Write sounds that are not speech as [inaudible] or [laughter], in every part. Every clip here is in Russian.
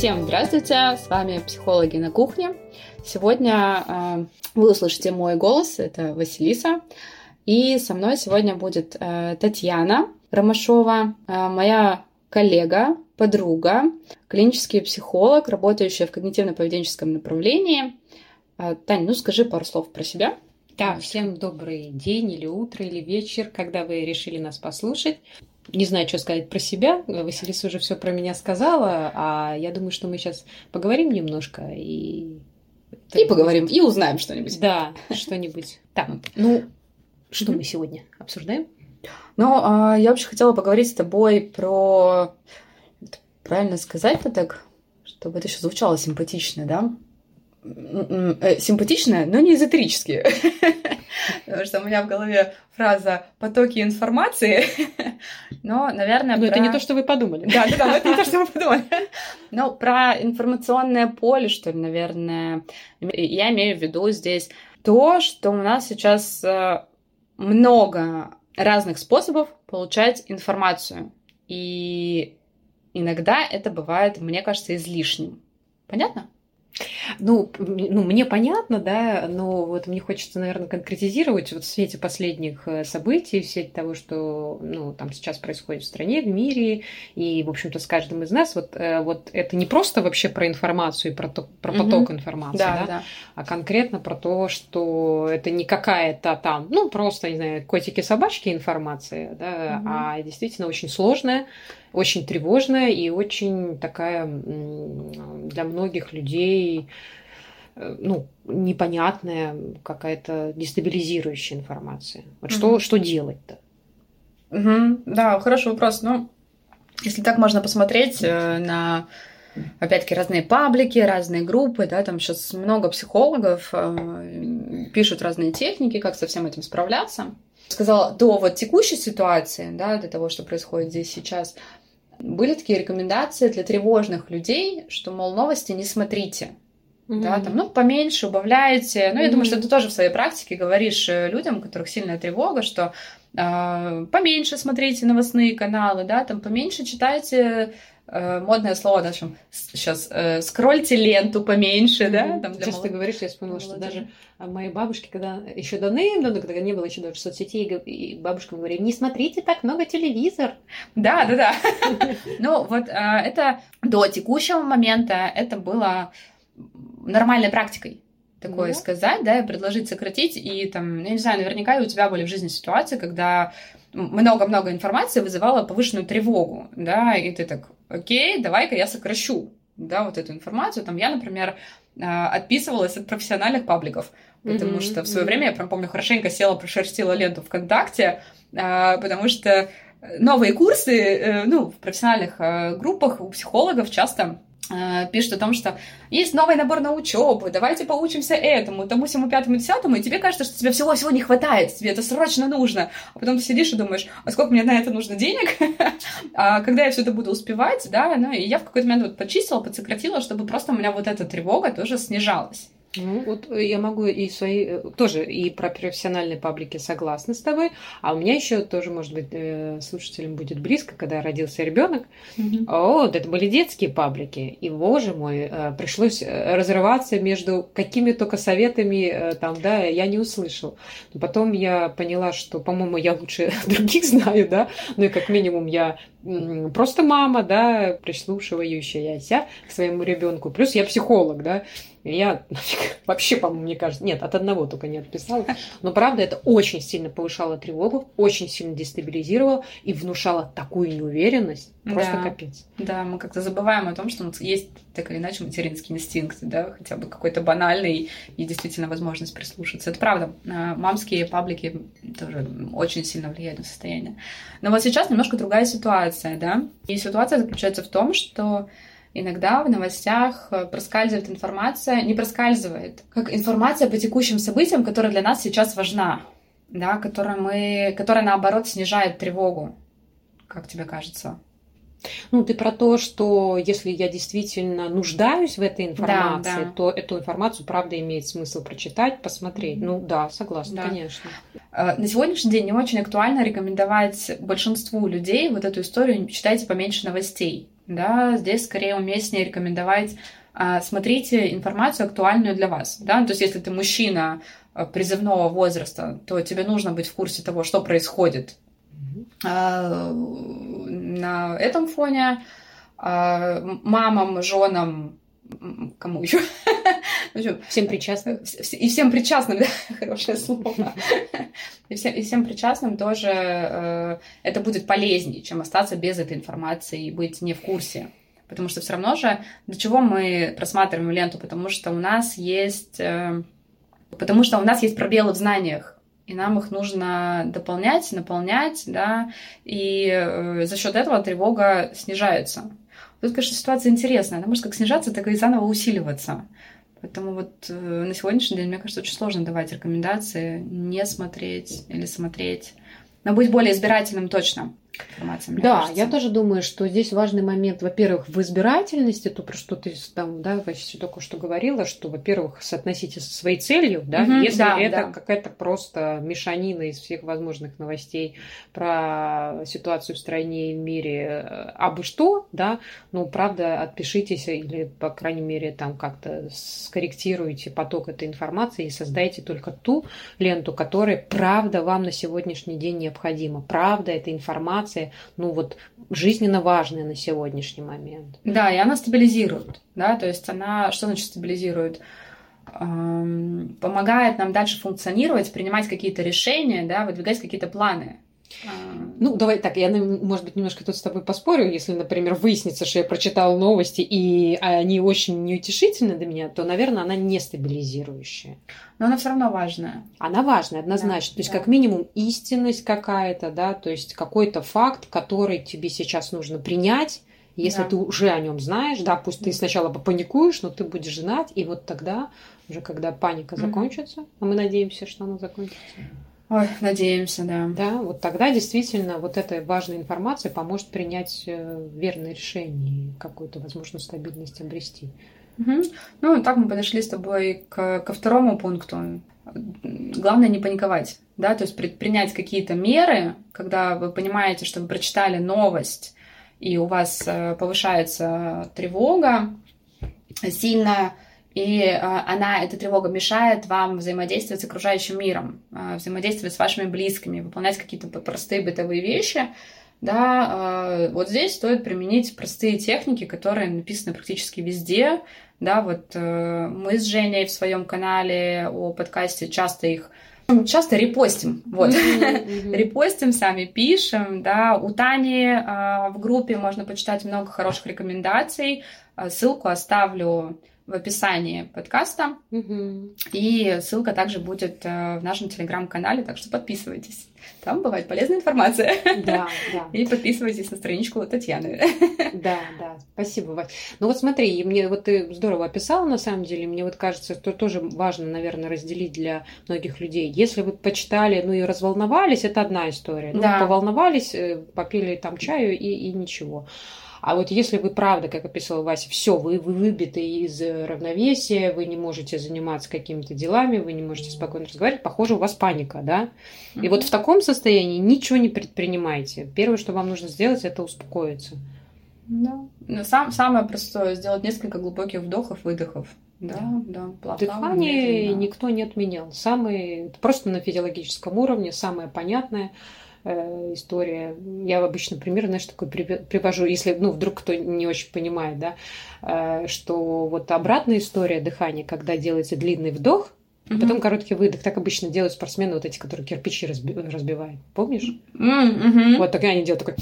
Всем здравствуйте, с вами психологи на кухне. Сегодня э, вы услышите мой голос, это Василиса. И со мной сегодня будет э, Татьяна Ромашова, э, моя коллега, подруга, клинический психолог, работающая в когнитивно-поведенческом направлении. Э, Таня, ну скажи пару слов про себя. Да, всем добрый день или утро, или вечер, когда вы решили нас послушать. Не знаю, что сказать про себя. Василиса уже все про меня сказала, а я думаю, что мы сейчас поговорим немножко и... И поговорим, и узнаем что-нибудь. Да, что-нибудь. Так, ну, что мы сегодня обсуждаем? Ну, а, я вообще хотела поговорить с тобой про... Правильно сказать-то так, чтобы это еще звучало симпатично, да? Э, симпатичная, но не эзотерические. [laughs] Потому что у меня в голове фраза «потоки информации», [laughs] но, наверное, Но про... это не то, что вы подумали. Да, да, да, это не то, что вы [laughs] подумали. Но про информационное поле, что ли, наверное, я имею в виду здесь то, что у нас сейчас э, много разных способов получать информацию. И иногда это бывает, мне кажется, излишним. Понятно? Ну, ну, мне понятно, да, но вот мне хочется, наверное, конкретизировать вот в свете последних э, событий, в свете того, что, ну, там сейчас происходит в стране, в мире, и, в общем-то, с каждым из нас, вот, э, вот это не просто вообще про информацию про, то, про поток угу. информации, да, да, да, а конкретно про то, что это не какая-то там, ну, просто, не знаю, котики-собачки информация, да, угу. а действительно очень сложная, очень тревожная и очень такая для многих людей э, ну, непонятная какая-то дестабилизирующая информация. Вот mm-hmm. что, что делать-то? Mm-hmm. Да, хороший вопрос. Ну, если так можно посмотреть э, на опять-таки разные паблики, разные группы, да, там сейчас много психологов э, пишут разные техники, как со всем этим справляться. Сказала, до вот текущей ситуации, да, до того, что происходит здесь сейчас, были такие рекомендации для тревожных людей, что, мол, новости не смотрите. Mm-hmm. Да, там, ну, поменьше убавляете. Ну, я mm-hmm. думаю, что ты тоже в своей практике говоришь э, людям, у которых сильная тревога, что э, поменьше смотрите новостные каналы, да, там поменьше читайте модное слово, да, чем сейчас э, скрольте ленту поменьше, да, там для Сейчас молод... ты говоришь, я вспомнила, что даже мои бабушки, когда еще давным-давно, когда не было еще даже соцсетей, и бабушкам говорили, не смотрите так много телевизор. Да, да, да. [laughs] Ну, вот э, это до текущего момента это было нормальной практикой такое сказать, да, и предложить сократить, и там, я не знаю, наверняка и у тебя были в жизни ситуации, когда много-много информации вызывало повышенную тревогу, да, и ты так, окей, давай-ка я сокращу, да, вот эту информацию. Там я, например, а, отписывалась от профессиональных пабликов, потому mm-hmm, что в свое mm-hmm. время, я прям помню, хорошенько села, прошерстила ленту ВКонтакте, а, потому что новые курсы, э, ну, в профессиональных группах у психологов часто Э, пишут о том, что есть новый набор на учебу, давайте поучимся этому, тому, всему, пятому, десятому, и тебе кажется, что тебе всего-всего не хватает, тебе это срочно нужно. А потом ты сидишь и думаешь, а сколько мне на это нужно денег, [laughs] а когда я все это буду успевать, да, ну, и я в какой-то момент вот почистила, подсократила, чтобы просто у меня вот эта тревога тоже снижалась. Ну, вот я могу и свои, э, тоже и про профессиональные паблики согласна с тобой, а у меня еще тоже, может быть, э, слушателям будет близко, когда родился ребенок. Mm-hmm. О, вот это были детские паблики, и, боже мой, э, пришлось разрываться между какими только советами там, да, я не услышал. Но потом я поняла, что, по-моему, я лучше [laughs] других знаю, да, ну и как минимум я просто мама, да, прислушивающаяся к своему ребенку. Плюс я психолог, да, я [laughs] вообще, по-моему, мне кажется, нет, от одного только не отписала. Но правда, это очень сильно повышало тревогу, очень сильно дестабилизировало и внушало такую неуверенность. Просто да. капец. Да, мы как-то забываем о том, что есть так или иначе материнский инстинкт, да, хотя бы какой-то банальный и действительно возможность прислушаться. Это правда. А, мамские паблики тоже очень сильно влияют на состояние. Но вот сейчас немножко другая ситуация, да. И ситуация заключается в том, что иногда в новостях э, проскальзывает информация, не проскальзывает, как информация по текущим событиям, которая для нас сейчас важна, да, которая, мы, которая наоборот снижает тревогу. Как тебе кажется? Ну, ты про то, что если я действительно нуждаюсь в этой информации, да, да. то эту информацию, правда, имеет смысл прочитать, посмотреть. Mm-hmm. Ну да, согласна, да. конечно. Э, на сегодняшний день не очень актуально рекомендовать большинству людей вот эту историю «читайте поменьше новостей». Да, здесь скорее уместнее рекомендовать а, смотрите информацию актуальную для вас, да, то есть если ты мужчина а, призывного возраста, то тебе нужно быть в курсе того, что происходит а, на этом фоне, мамам, женам, кому еще? [laughs] Всем причастным. И всем причастным, [laughs] да, хорошее слово. И всем, и всем причастным тоже э, это будет полезнее, чем остаться без этой информации и быть не в курсе. Потому что все равно же, для чего мы просматриваем ленту? Потому что у нас есть... Э, потому что у нас есть пробелы в знаниях и нам их нужно дополнять, наполнять, да, и э, за счет этого тревога снижается. Тут, конечно, ситуация интересная. Она может как снижаться, так и заново усиливаться. Поэтому вот э, на сегодняшний день, мне кажется, очень сложно давать рекомендации не смотреть или смотреть. Но быть более избирательным точно информация. да, кажется. я тоже думаю, что здесь важный момент, во-первых, в избирательности, то, про что ты там, да, Вася только что говорила, что, во-первых, соотносите со своей целью, да, угу, если да, это да. какая-то просто мешанина из всех возможных новостей про ситуацию в стране и в мире, э, абы что, да, ну, правда, отпишитесь или, по крайней мере, там как-то скорректируйте поток этой информации и создайте только ту ленту, которая, правда, вам на сегодняшний день необходима. Правда, эта информация информации, ну вот, жизненно важная на сегодняшний момент. Да, и она стабилизирует, да, то есть она, что значит стабилизирует? Эм, помогает нам дальше функционировать, принимать какие-то решения, да, выдвигать какие-то планы. Ну, давай так, я, может быть, немножко тут с тобой поспорю. Если, например, выяснится, что я прочитала новости, и они очень неутешительны для меня, то, наверное, она не стабилизирующая. Но она все равно важная. Она важная, однозначно. Да, то есть, да. как минимум, истинность какая-то, да, то есть какой-то факт, который тебе сейчас нужно принять, если да. ты уже о нем знаешь, да, пусть ты сначала попаникуешь, но ты будешь знать, и вот тогда, уже когда паника закончится, а мы надеемся, что она закончится, Ой, надеемся, да. Да, вот тогда действительно вот эта важная информация поможет принять э, верное решение и какую-то, возможно, стабильность обрести. Угу. Ну, так мы подошли с тобой к, ко второму пункту. Главное не паниковать, да, то есть предпринять какие-то меры, когда вы понимаете, что вы прочитали новость, и у вас э, повышается тревога, сильно и а, она, эта тревога мешает вам взаимодействовать с окружающим миром, а, взаимодействовать с вашими близкими, выполнять какие-то простые бытовые вещи. Да, а, вот здесь стоит применить простые техники, которые написаны практически везде. Да, вот э, мы с Женей в своем канале о подкасте часто их часто репостим, вот, [laughs] репостим, сами пишем, да, у Тани в группе можно почитать много хороших рекомендаций, ссылку оставлю в описании подкаста. Угу. И ссылка также будет э, в нашем телеграм-канале, так что подписывайтесь. Там бывает полезная информация. Да, да. [laughs] И подписывайтесь на страничку Татьяны. [laughs] Да, да, спасибо, Вась. Ну вот смотри, мне вот ты здорово описала, на самом деле, мне вот кажется, что тоже важно, наверное, разделить для многих людей. Если вы почитали, ну и разволновались, это одна история. Ну, да. поволновались, э, попили там чаю и, и ничего. А вот если вы правда, как описывала Вася, все, вы, вы выбиты из равновесия, вы не можете заниматься какими-то делами, вы не можете спокойно разговаривать, похоже, у вас паника, да? И вот в таком состоянии ничего не предпринимайте. Первое, что вам нужно сделать, это успокоиться. Да. Ну, сам, самое простое сделать несколько глубоких вдохов, выдохов. Да, да, да Дыхание медленно. никто не отменял. Самый, просто на физиологическом уровне самое понятное Э, история. Я обычно пример, знаешь, такой привожу, если, ну, вдруг кто не очень понимает, да, э, что вот обратная история дыхания, когда делается длинный вдох, а потом короткий выдох. Так обычно делают спортсмены, вот эти, которые кирпичи разби разбивают. Помнишь? Mm-hmm. Вот так они делают такой...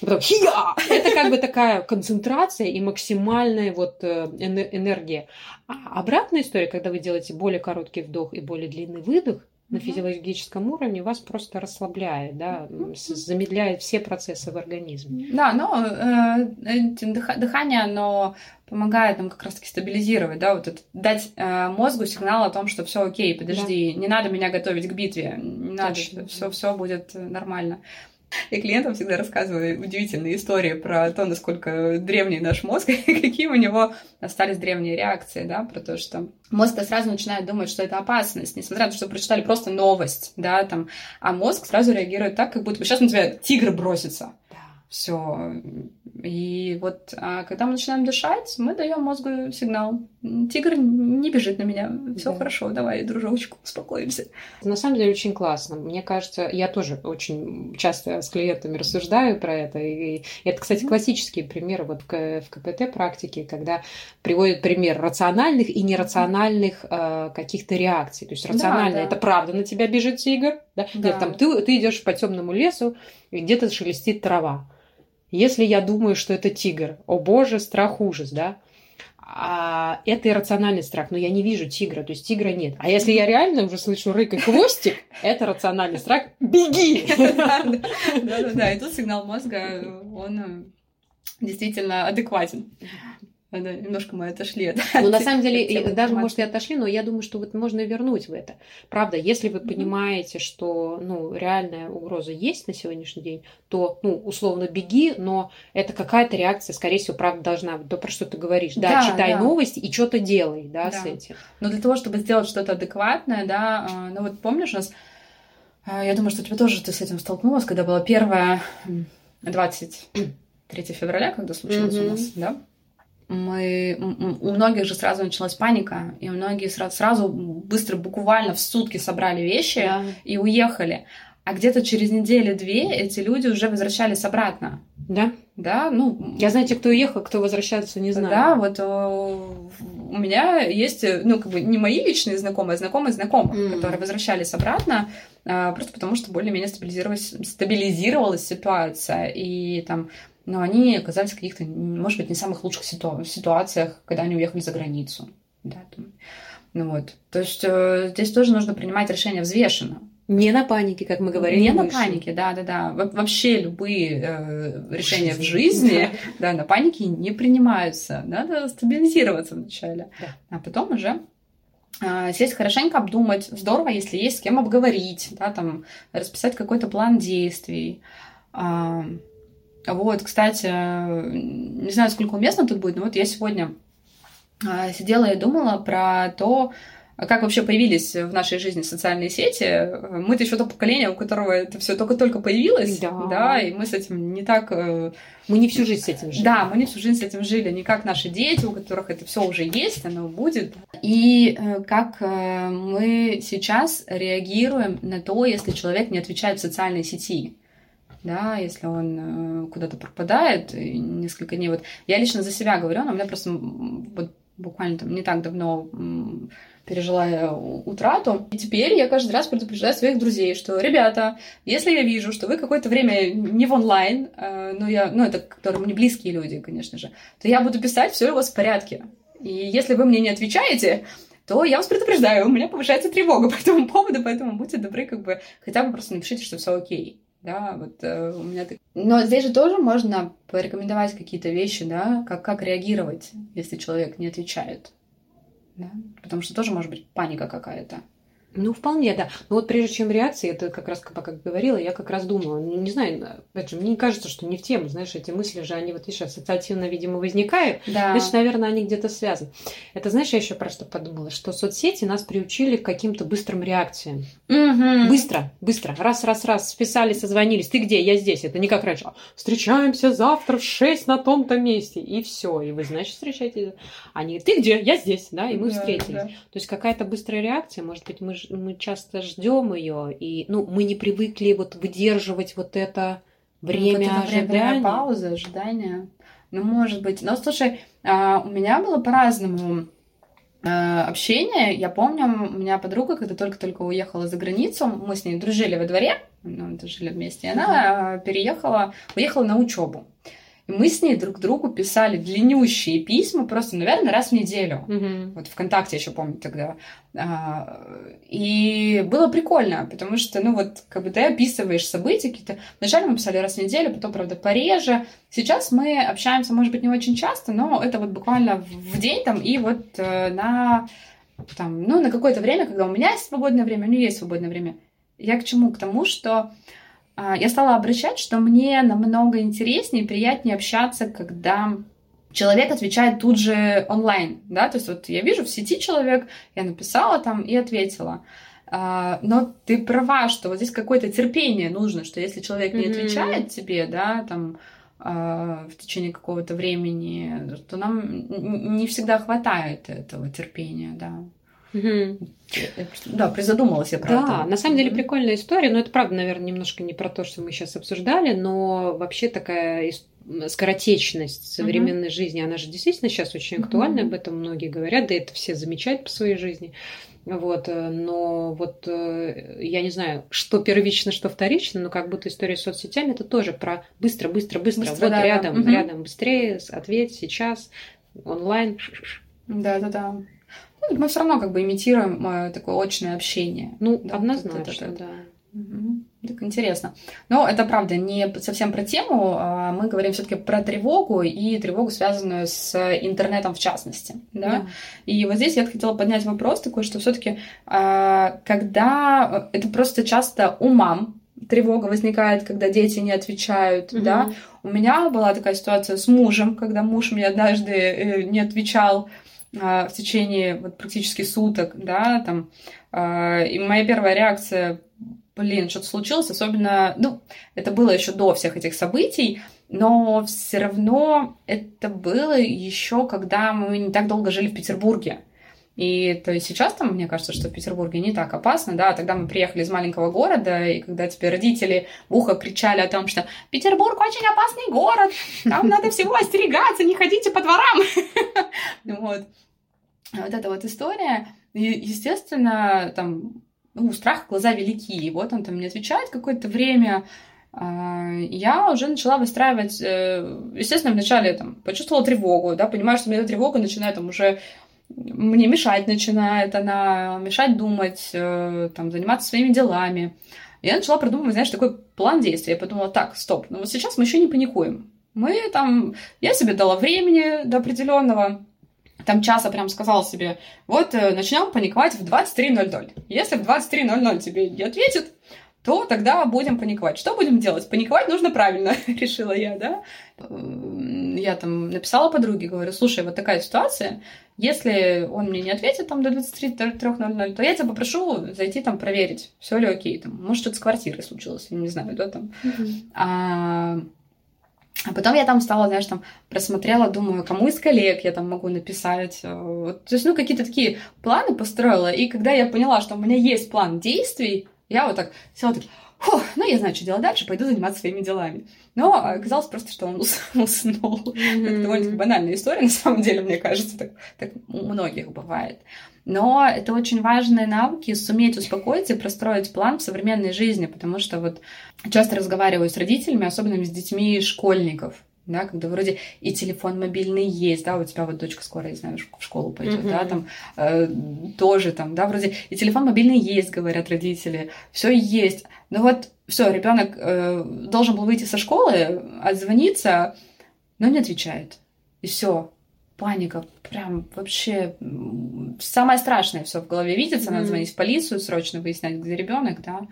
Потом Хия! Это как бы такая концентрация и максимальная вот э, энергия. А обратная история, когда вы делаете более короткий вдох и более длинный выдох, на физиологическом уровне вас просто расслабляет, да, замедляет все процессы в организме. Да, но э, дыхание, оно помогает нам как раз-таки стабилизировать, да, вот это, дать э, мозгу сигнал о том, что все окей, подожди, да. не надо меня готовить к битве, не надо, все, все будет нормально. [laughs] Я клиентам всегда рассказываю удивительные истории про то, насколько древний наш мозг, [laughs] и какие у него остались древние реакции, да, про то, что мозг сразу начинает думать, что это опасность, несмотря на то, что прочитали просто новость, да, там, а мозг сразу реагирует так, как будто бы сейчас на тебя тигр бросится. Все. И вот а когда мы начинаем дышать, мы даем мозгу сигнал. Тигр не бежит на меня. Все да. хорошо, давай, дружочку, успокоимся. На самом деле очень классно. Мне кажется, я тоже очень часто с клиентами рассуждаю про это. И это, кстати, классические примеры вот в КПТ практике, когда приводят пример рациональных и нерациональных э, каких-то реакций. То есть рационально да, да. это правда на тебя бежит тигр, да? Да. Нет, там ты, ты идешь по темному лесу, и где-то шелестит трава. Если я думаю, что это тигр, о боже, страх, ужас, да, а это иррациональный страх, но я не вижу тигра, то есть тигра нет. А если я реально уже слышу рык и хвостик, это рациональный страх, беги! [laughs] Да-да-да, [laughs] и тут сигнал мозга, он э, действительно адекватен немножко мы отошли. Ну, на самом деле, даже, может, и отошли, но я думаю, что вот можно вернуть в это. Правда, если вы понимаете, что, ну, реальная угроза есть на сегодняшний день, то, ну, условно, беги, но это какая-то реакция, скорее всего, правда, должна быть. То, про что ты говоришь. Да, да читай да. новости и что-то делай, да, да, с этим. Но для того, чтобы сделать что-то адекватное, да, а, ну, вот помнишь у нас, а, я думаю, что тебе тоже ты с этим столкнулась, когда была первая 23 февраля, когда случилось mm-hmm. у нас, да? Мы, у многих же сразу началась паника, и многие сразу, сразу быстро, буквально в сутки собрали вещи да. и уехали. А где-то через неделю-две эти люди уже возвращались обратно. Да? Да, ну... Я знаю, те, кто уехал, кто возвращается, не знаю. Да, вот у меня есть, ну, как бы не мои личные знакомые, а знакомые знакомых, mm. которые возвращались обратно, а, просто потому что более-менее стабилизировалась, стабилизировалась ситуация. И там но они оказались в каких-то, может быть, не самых лучших ситу- ситуациях, когда они уехали за границу. Да, там. Ну вот. То есть э, здесь тоже нужно принимать решения взвешенно. Не на панике, как мы говорили. Не выше. на панике, да, да, да. Вообще любые э, решения в жизни, да, на панике не принимаются. Надо стабилизироваться вначале, а потом уже э, сесть хорошенько обдумать. Здорово, если есть с кем обговорить, да, там расписать какой-то план действий. Э, вот, кстати, не знаю, сколько уместно тут будет, но вот я сегодня а, сидела и думала про то, как вообще появились в нашей жизни социальные сети. Мы-то еще то поколение, у которого это все только-только появилось, да. да, и мы с этим не так... Э, мы не всю жизнь с этим жили. Да, мы не всю жизнь с этим жили, не как наши дети, у которых это все уже есть, оно будет. И э, как э, мы сейчас реагируем на то, если человек не отвечает в социальной сети да, если он э, куда-то пропадает несколько дней. Вот я лично за себя говорю, но у меня просто вот буквально там не так давно пережила утрату. И теперь я каждый раз предупреждаю своих друзей, что, ребята, если я вижу, что вы какое-то время не в онлайн, э, ну, я, ну, это которые мне близкие люди, конечно же, то я буду писать, все у вас в порядке. И если вы мне не отвечаете, то я вас предупреждаю, у меня повышается тревога [laughs] по этому поводу, поэтому будьте добры, как бы хотя бы просто напишите, что все окей да, вот э, у меня так... Но здесь же тоже можно порекомендовать какие-то вещи, да, как, как реагировать, если человек не отвечает, да, потому что тоже может быть паника какая-то. Ну, вполне, да. Но вот прежде чем реакции, это как раз, пока говорила, я как раз думала, не, не знаю, опять же, мне кажется, что не в тему, знаешь, эти мысли же, они вот, видишь, ассоциативно, видимо, возникают. Да. Значит, наверное, они где-то связаны. Это, знаешь, я еще про что подумала, что соцсети нас приучили к каким-то быстрым реакциям. Угу. Быстро, быстро. Раз, раз, раз, списали, созвонились. Ты где? Я здесь. Это не как раньше. Встречаемся завтра в 6 на том-то месте. И все. И вы, значит, встречаетесь. Они, ты где? Я здесь, да, и мы да, встретились. Да. То есть какая-то быстрая реакция, может быть, мы мы часто ждем ее, и ну, мы не привыкли вот выдерживать вот это время вот ожидания. Время паузы, ожидания. Ну, может быть. Но слушай, а, у меня было по-разному а, общение. Я помню, у меня подруга, когда только-только уехала за границу, мы с ней дружили во дворе, ну, жили вместе, и она переехала, уехала на учебу. И мы с ней друг другу писали длиннющие письма, просто, наверное, раз в неделю. Mm-hmm. Вот ВКонтакте еще помню тогда. А, и было прикольно, потому что, ну вот, как бы ты описываешь события какие-то. Вначале мы писали раз в неделю, потом, правда, пореже. Сейчас мы общаемся, может быть, не очень часто, но это вот буквально в день там и вот э, на там, ну, на какое-то время, когда у меня есть свободное время, у нее есть свободное время. Я к чему? К тому, что я стала обращать, что мне намного интереснее и приятнее общаться, когда человек отвечает тут же онлайн, да, то есть вот я вижу в сети человек, я написала там и ответила. А, но ты права, что вот здесь какое-то терпение нужно, что если человек не отвечает тебе, да, там а, в течение какого-то времени, то нам не всегда хватает этого терпения, да. Угу. Да, призадумалась я про да, это. Да, на самом деле прикольная история, но это правда, наверное, немножко не про то, что мы сейчас обсуждали, но вообще такая скоротечность современной mm жизни, она же действительно сейчас очень актуальна, mm об этом многие говорят, да это все замечают по своей жизни. Вот, э, но вот э, я не знаю, что первично, что вторично, но как будто история с соцсетями это тоже про быстро, быстро, быстро, быстро вот да, рядом, да. рядом, быстрее, ответь сейчас, онлайн. Да, да, да. Ну, мы все равно как бы имитируем э, такое очное общение. Ну, да, однозначно, да. Угу. Так интересно. Но это правда не совсем про тему. А мы говорим все-таки про тревогу и тревогу, связанную с интернетом в частности. Да? Yeah. И вот здесь я хотела поднять вопрос такой, что все-таки а, когда это просто часто у мам тревога возникает, когда дети не отвечают, mm да. У меня была такая ситуация с мужем, когда муж мне однажды э, не отвечал в течение вот, практически суток, да, там. И моя первая реакция блин, что-то случилось, особенно, ну, это было еще до всех этих событий, но все равно это было еще, когда мы не так долго жили в Петербурге. И то есть сейчас там, мне кажется, что в Петербурге не так опасно, да, тогда мы приехали из маленького города, и когда тебе родители в ухо кричали о том, что Петербург очень опасный город, там надо всего остерегаться, не ходите по дворам. [laughs] Вот. Вот эта вот история. И, естественно, там ну, страх, глаза велики. И вот он там не отвечает какое-то время. А, я уже начала выстраивать, э, естественно, вначале там почувствовала тревогу, да, понимаю, что мне эта тревога начинает там уже мне мешать начинает она, мешать думать, э, там, заниматься своими делами. Я начала продумывать, знаешь, такой план действия. Я подумала, так, стоп, ну вот сейчас мы еще не паникуем. Мы там, я себе дала времени до определенного, там часа прям сказал себе, вот э, начнем паниковать в 23.00. Если в 23.00 тебе не ответит, то тогда будем паниковать. Что будем делать? Паниковать нужно правильно, [laughs] решила я, да. Я там написала подруге, говорю, слушай, вот такая ситуация, если он мне не ответит там до 23.00, то я тебя попрошу зайти там проверить, все ли окей, там, может, что-то с квартирой случилось, я не знаю, да, там. Mm-hmm. А, а потом я там стала, знаешь, там просмотрела, думаю, кому из коллег я там могу написать. Э, то есть, ну, какие-то такие планы построила. И когда я поняла, что у меня есть план действий, я вот так села так, Фух, ну, я знаю, что делать дальше, пойду заниматься своими делами. Но оказалось просто, что он [laughs] уснул. Mm-hmm. Это довольно банальная история, на самом деле, мне кажется, так, так у многих бывает. Но это очень важные навыки, суметь успокоиться и простроить план в современной жизни, потому что вот часто разговариваю с родителями, особенно с детьми школьников, да, когда вроде и телефон мобильный есть, да, у тебя вот дочка скоро, я знаю, в школу пойдет, mm-hmm. да, там э, тоже там, да, вроде и телефон мобильный есть, говорят родители, все есть, но вот все, ребенок э, должен был выйти со школы, отзвониться, но не отвечает, и все, паника, прям вообще самое страшное все в голове видится, надо звонить в полицию, срочно выяснять, где ребенок, да.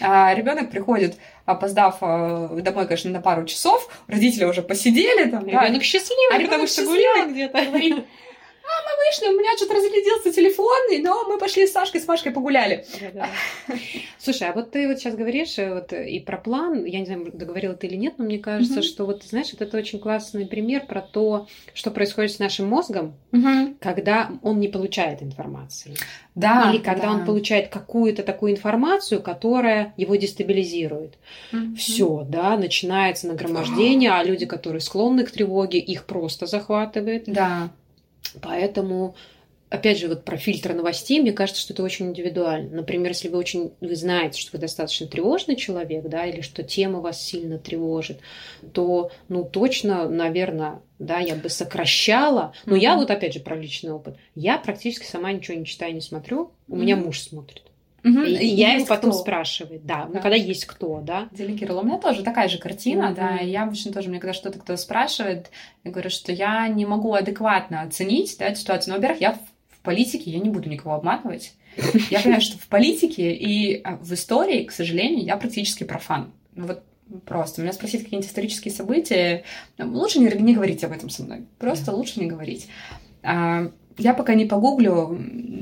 А ребенок приходит, опоздав э, домой, конечно, на пару часов, родители уже посидели там, ребенок да, счастливый, а потому что гуляет где-то вышли, у меня что-то разрядился телефон, но мы пошли с Сашкой, с Машкой погуляли. [laughs] Слушай, а вот ты вот сейчас говоришь э, вот и про план, я не знаю, договорила ты или нет, но мне кажется, что вот, знаешь, вот это очень классный пример про то, что происходит с нашим мозгом, когда он не получает информации. Да. Или когда он получает какую-то такую информацию, которая его дестабилизирует. Все, да, начинается нагромождение, а люди, которые склонны к тревоге, их просто захватывает. Да. Поэтому опять же, вот про фильтры новостей, мне кажется, что это очень индивидуально. Например, если вы очень вы знаете, что вы достаточно тревожный человек, да, или что тема вас сильно тревожит, то, ну, точно, наверное, да, я бы сокращала. Но mm-hmm. я вот, опять же, про личный опыт. Я практически сама ничего не читаю, не смотрю. У mm-hmm. меня муж смотрит. Угу. И, и я его потом кто. спрашиваю, да, да, ну когда есть кто, да. Делегировала. У меня тоже такая же картина, угу. да, я обычно тоже, мне когда что-то кто спрашивает, я говорю, что я не могу адекватно оценить, да, эту ситуацию. Но, во-первых, я в, политике, я не буду никого обманывать. Я понимаю, что в политике и а, в истории, к сожалению, я практически профан. Ну вот просто. Меня спросить какие-нибудь исторические события, ну, лучше не, не говорить об этом со мной. Просто лучше не говорить. Я пока не погуглю,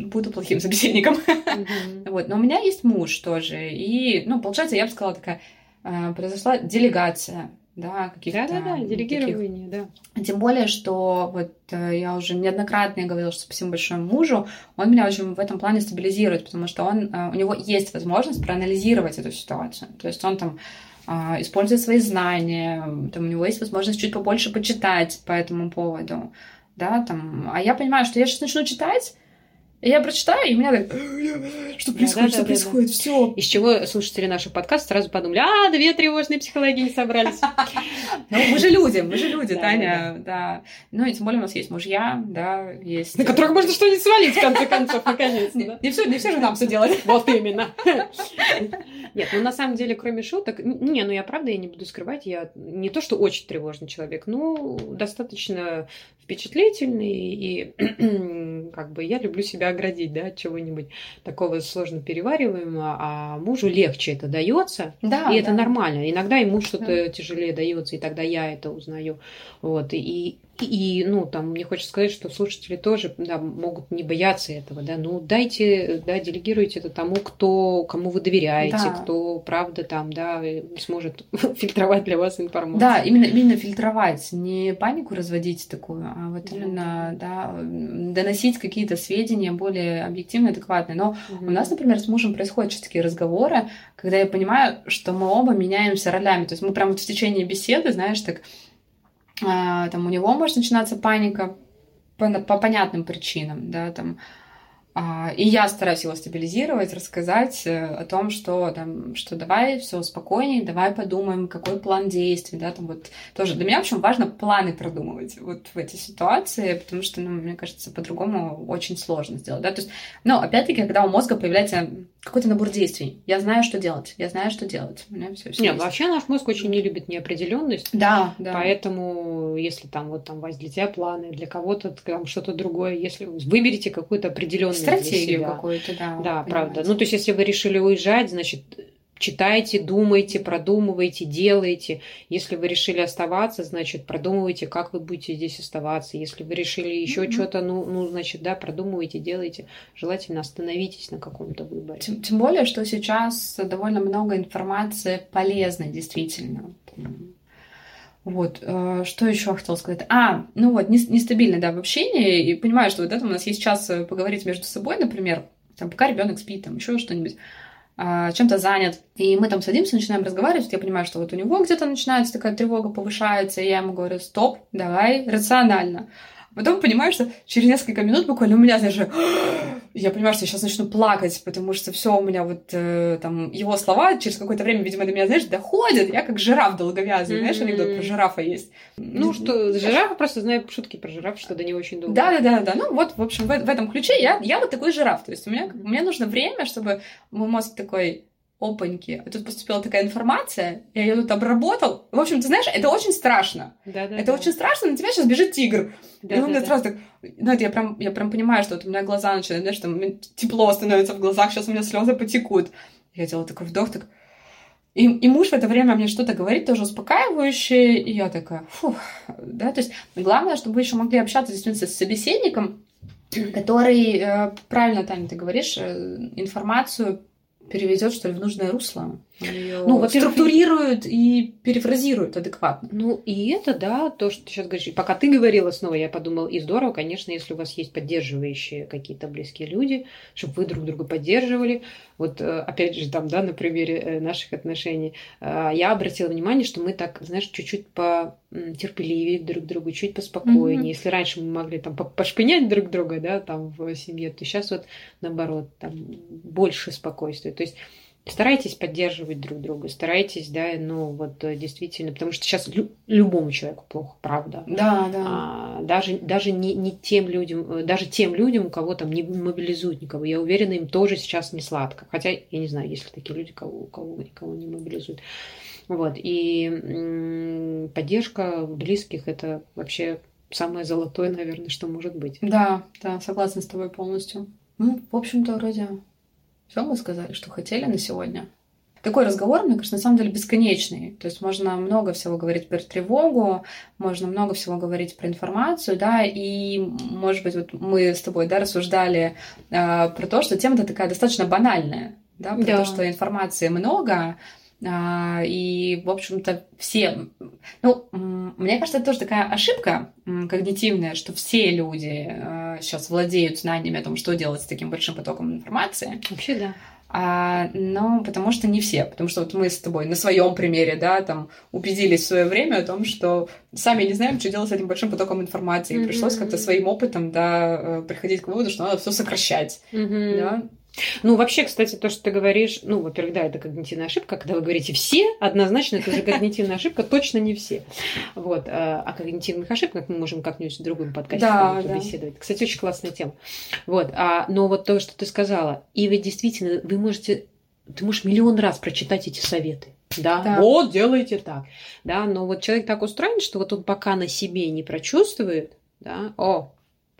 буду плохим собеседником. Mm-hmm. [laughs] Вот. Но у меня есть муж тоже. И, ну, получается, я бы сказала, такая э, произошла делегация да, каких-то... Да-да-да, делегирование, таких... да. Тем более, что вот э, я уже неоднократно говорила, что спасибо большое мужу, он меня очень в этом плане стабилизирует, потому что он, э, у него есть возможность проанализировать эту ситуацию. То есть он там использует свои знания, там у него есть возможность чуть побольше почитать по этому поводу, да, там, а я понимаю, что я сейчас начну читать, и я прочитаю, и меня так, что происходит, да, что да, происходит, да. все. Из чего слушатели нашего подкаста сразу подумали, а, две тревожные психологини собрались. [laughs] Ну, мы же люди, мы же люди, Таня, да. Ну, и тем более у нас есть мужья, да, есть... На которых можно что-нибудь свалить, в конце концов, [laughs] наконец Не все, не все же нам все делать. Вот именно. Нет, ну, на самом деле, кроме шуток, не, ну, я правда, я не буду скрывать, я не то, что очень тревожный человек, но достаточно впечатлительный, и [clears throat] как бы я люблю себя оградить, да, от чего-нибудь такого сложно перевариваемого, а мужу легче это дается, да, и да. это нормально. Иногда ему что-то да. тяжелее дается, и тогда я это узнаю. Вот, и, и, ну, там, мне хочется сказать, что слушатели тоже да, могут не бояться этого, да, ну, дайте, да, делегируйте это тому, кто, кому вы доверяете, да. кто, правда, там, да, сможет [laughs] фильтровать для вас информацию. Да, именно, именно фильтровать, не панику разводить такую, а вот именно, да, доносить какие-то сведения более объективные, адекватные. Но mm-hmm. у нас, например, с мужем происходят такие разговоры, когда я понимаю, что мы оба меняемся ролями, то есть мы прям вот в течение беседы, знаешь, так там у него может начинаться паника по, по понятным причинам, да, там, а, и я стараюсь его стабилизировать, рассказать э, о том, что, там, что давай все спокойнее, давай подумаем, какой план действий, да, там вот тоже. Для меня, в общем, важно планы продумывать вот в эти ситуации, потому что, ну, мне кажется, по-другому очень сложно сделать, да, то есть, но опять-таки, когда у мозга появляется какой-то набор действий, я знаю, что делать, я знаю, что делать, у меня все. Нет, вообще наш мозг очень не любит неопределенность, да, да. Поэтому, если там вот там для тебя планы, для кого-то там что-то другое, если выберите какую-то определенную стратегию какую-то, да. Да, правда. Ну, то есть, если вы решили уезжать, значит, читайте, думайте, продумывайте, делайте. Если вы решили оставаться, значит, продумывайте, как вы будете здесь оставаться. Если вы решили еще mm-hmm. что-то, ну, ну, значит, да, продумывайте, делайте. Желательно остановитесь на каком-то выборе. Тем, тем более, что сейчас довольно много информации полезной, действительно. Вот, э, что еще хотела сказать? А, ну вот, нестабильно, да, в общении, и понимаю, что вот это у нас есть час э, поговорить между собой, например, там, пока ребенок спит, там, еще что-нибудь, чем-то занят, и мы там садимся, начинаем разговаривать, я понимаю, что вот у него где-то начинается такая тревога, повышается, и я ему говорю, стоп, давай, рационально. Потом понимаю, что через несколько минут буквально у меня даже... Я понимаю, что я сейчас начну плакать, потому что все у меня вот э, там его слова через какое-то время, видимо, до меня, знаешь, доходят. Я как жираф долговязый, mm-hmm. знаешь, анекдот про жирафа есть. Ну, что, жирафа просто знаю шутки про жираф, что до не очень долго. Да, да, да, да. Ну, вот, в общем, в, в этом ключе я, я вот такой жираф. То есть у меня, мне нужно время, чтобы мой мозг такой опаньки, тут поступила такая информация, я ее тут обработал. В общем, ты знаешь, это очень страшно. Да, да, это да. очень страшно, на тебя сейчас бежит тигр. Да, и он да, мне да. сразу так, ну, это я прям, я прям понимаю, что вот у меня глаза начинают, знаешь, там тепло становится в глазах, сейчас у меня слезы потекут. Я делала такой вдох, так... И, и муж в это время мне что-то говорит, тоже успокаивающее, и я такая, фух, да, то есть главное, чтобы вы еще могли общаться действительно с собеседником, который, э, правильно, Таня, ты говоришь, э, информацию переведет, что ли, в нужное русло. Ну, вот структурирует и перефразирует адекватно. Ну, и это, да, то, что ты сейчас говоришь. Пока ты говорила снова, я подумала, и здорово, конечно, если у вас есть поддерживающие какие-то близкие люди, чтобы вы друг друга поддерживали. Вот, э, опять же, там, да, на примере э, наших отношений, э, я обратила внимание, что мы так, знаешь, чуть-чуть по терпеливее друг к другу, чуть поспокойнее. Mm-hmm. Если раньше мы могли там пошпинять друг друга, да, там в семье, то сейчас вот наоборот, там больше спокойствия. То есть старайтесь поддерживать друг друга, старайтесь, да, ну вот э, действительно, потому что сейчас лю- любому человеку плохо, правда. Да, да. А, даже даже не, не тем людям, э, даже тем людям, у кого там не мобилизуют никого, я уверена, им тоже сейчас не сладко. Хотя я не знаю, есть ли такие люди, кого, кого никого не мобилизуют. Вот и м- поддержка близких это вообще самое золотое, наверное, что может быть. Да, да, согласна с тобой полностью. Ну, в общем-то, вроде все мы сказали, что хотели на сегодня. такой разговор, мне кажется, на самом деле бесконечный. То есть можно много всего говорить про тревогу, можно много всего говорить про информацию, да, и, может быть, вот мы с тобой, да, рассуждали э, про то, что тема-то такая достаточно банальная, да, про да. то, что информации много, и, в общем-то, все... Ну, мне кажется, это тоже такая ошибка когнитивная, что все люди сейчас владеют знаниями о том, что делать с таким большим потоком информации. Вообще, да. А, но потому что не все, потому что вот мы с тобой на своем примере, да, там убедились в свое время о том, что сами не знаем, что делать с этим большим потоком информации, и mm-hmm. пришлось как-то своим опытом, да, э, приходить к выводу, что надо все сокращать, mm-hmm. да. Ну, вообще, кстати, то, что ты говоришь, ну, во-первых, да, это когнитивная ошибка. Когда вы говорите «все», однозначно это уже когнитивная ошибка, точно не все. Вот. А о когнитивных ошибках мы можем как-нибудь в другом подкасте да. Да. Кстати, очень классная тема. Вот. А, но вот то, что ты сказала, и вы действительно, вы можете, ты можешь миллион раз прочитать эти советы. Да, да, вот делайте так. Да, но вот человек так устроен, что вот он пока на себе не прочувствует, да, о,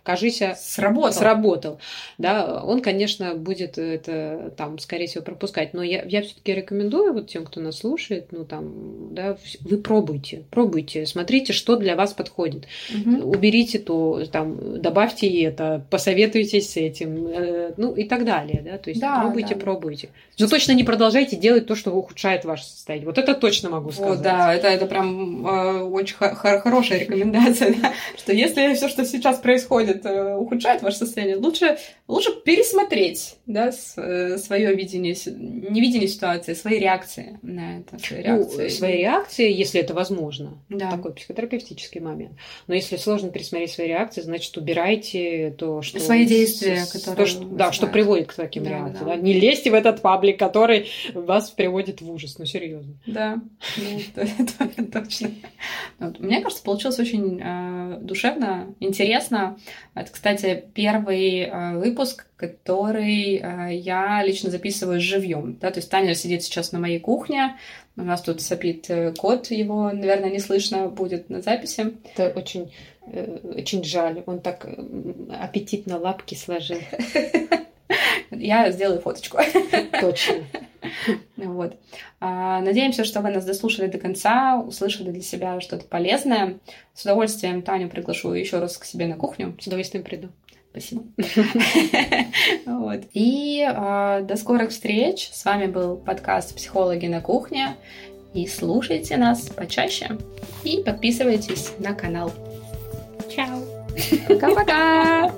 кажись, сработал. сработал. Да, он, конечно, будет это там, скорее всего, пропускать. Но я, я все-таки рекомендую вот тем, кто нас слушает, ну там, да, вы пробуйте, пробуйте, смотрите, что для вас подходит. Угу. Уберите то, там, добавьте это, посоветуйтесь с этим, э, ну и так далее, да. То есть да, пробуйте, да. пробуйте. Но точно не продолжайте делать то, что ухудшает ваше состояние. Вот это точно могу сказать. О, да, это, это прям э, очень хорошая рекомендация, [laughs] да, что если все, что сейчас происходит, будет э, ухудшать ваше состояние, лучше, лучше пересмотреть да, э, свое видение, не видение ситуации, свои реакции на это. Свои ну, реакции, ну, свои реакции если это возможно. Да. Такой психотерапевтический момент. Но если сложно пересмотреть свои реакции, значит, убирайте то, что... Свои действия, которые... То, что, да, что приводит к таким да, реакциям. Да. Да? Не лезьте в этот паблик, который вас приводит в ужас. Ну, серьезно. Да, точно. Мне кажется, получилось очень э, душевно, интересно. Это, кстати, первый э, выпуск, который э, я лично записываю живьем. Да? То есть Таня сидит сейчас на моей кухне, у нас тут сопит э, кот, его, наверное, не слышно будет на записи. Это очень, очень жаль, он так аппетитно лапки сложил. [laughs] Я сделаю фоточку. [laughs] Точно. Вот. А, надеемся, что вы нас дослушали до конца, услышали для себя что-то полезное. С удовольствием Таню приглашу еще раз к себе на кухню. С удовольствием приду. Спасибо. [laughs] вот. И э, до скорых встреч. С вами был подкаст «Психологи на кухне». И слушайте нас почаще. И подписывайтесь на канал. Чао. Пока-пока.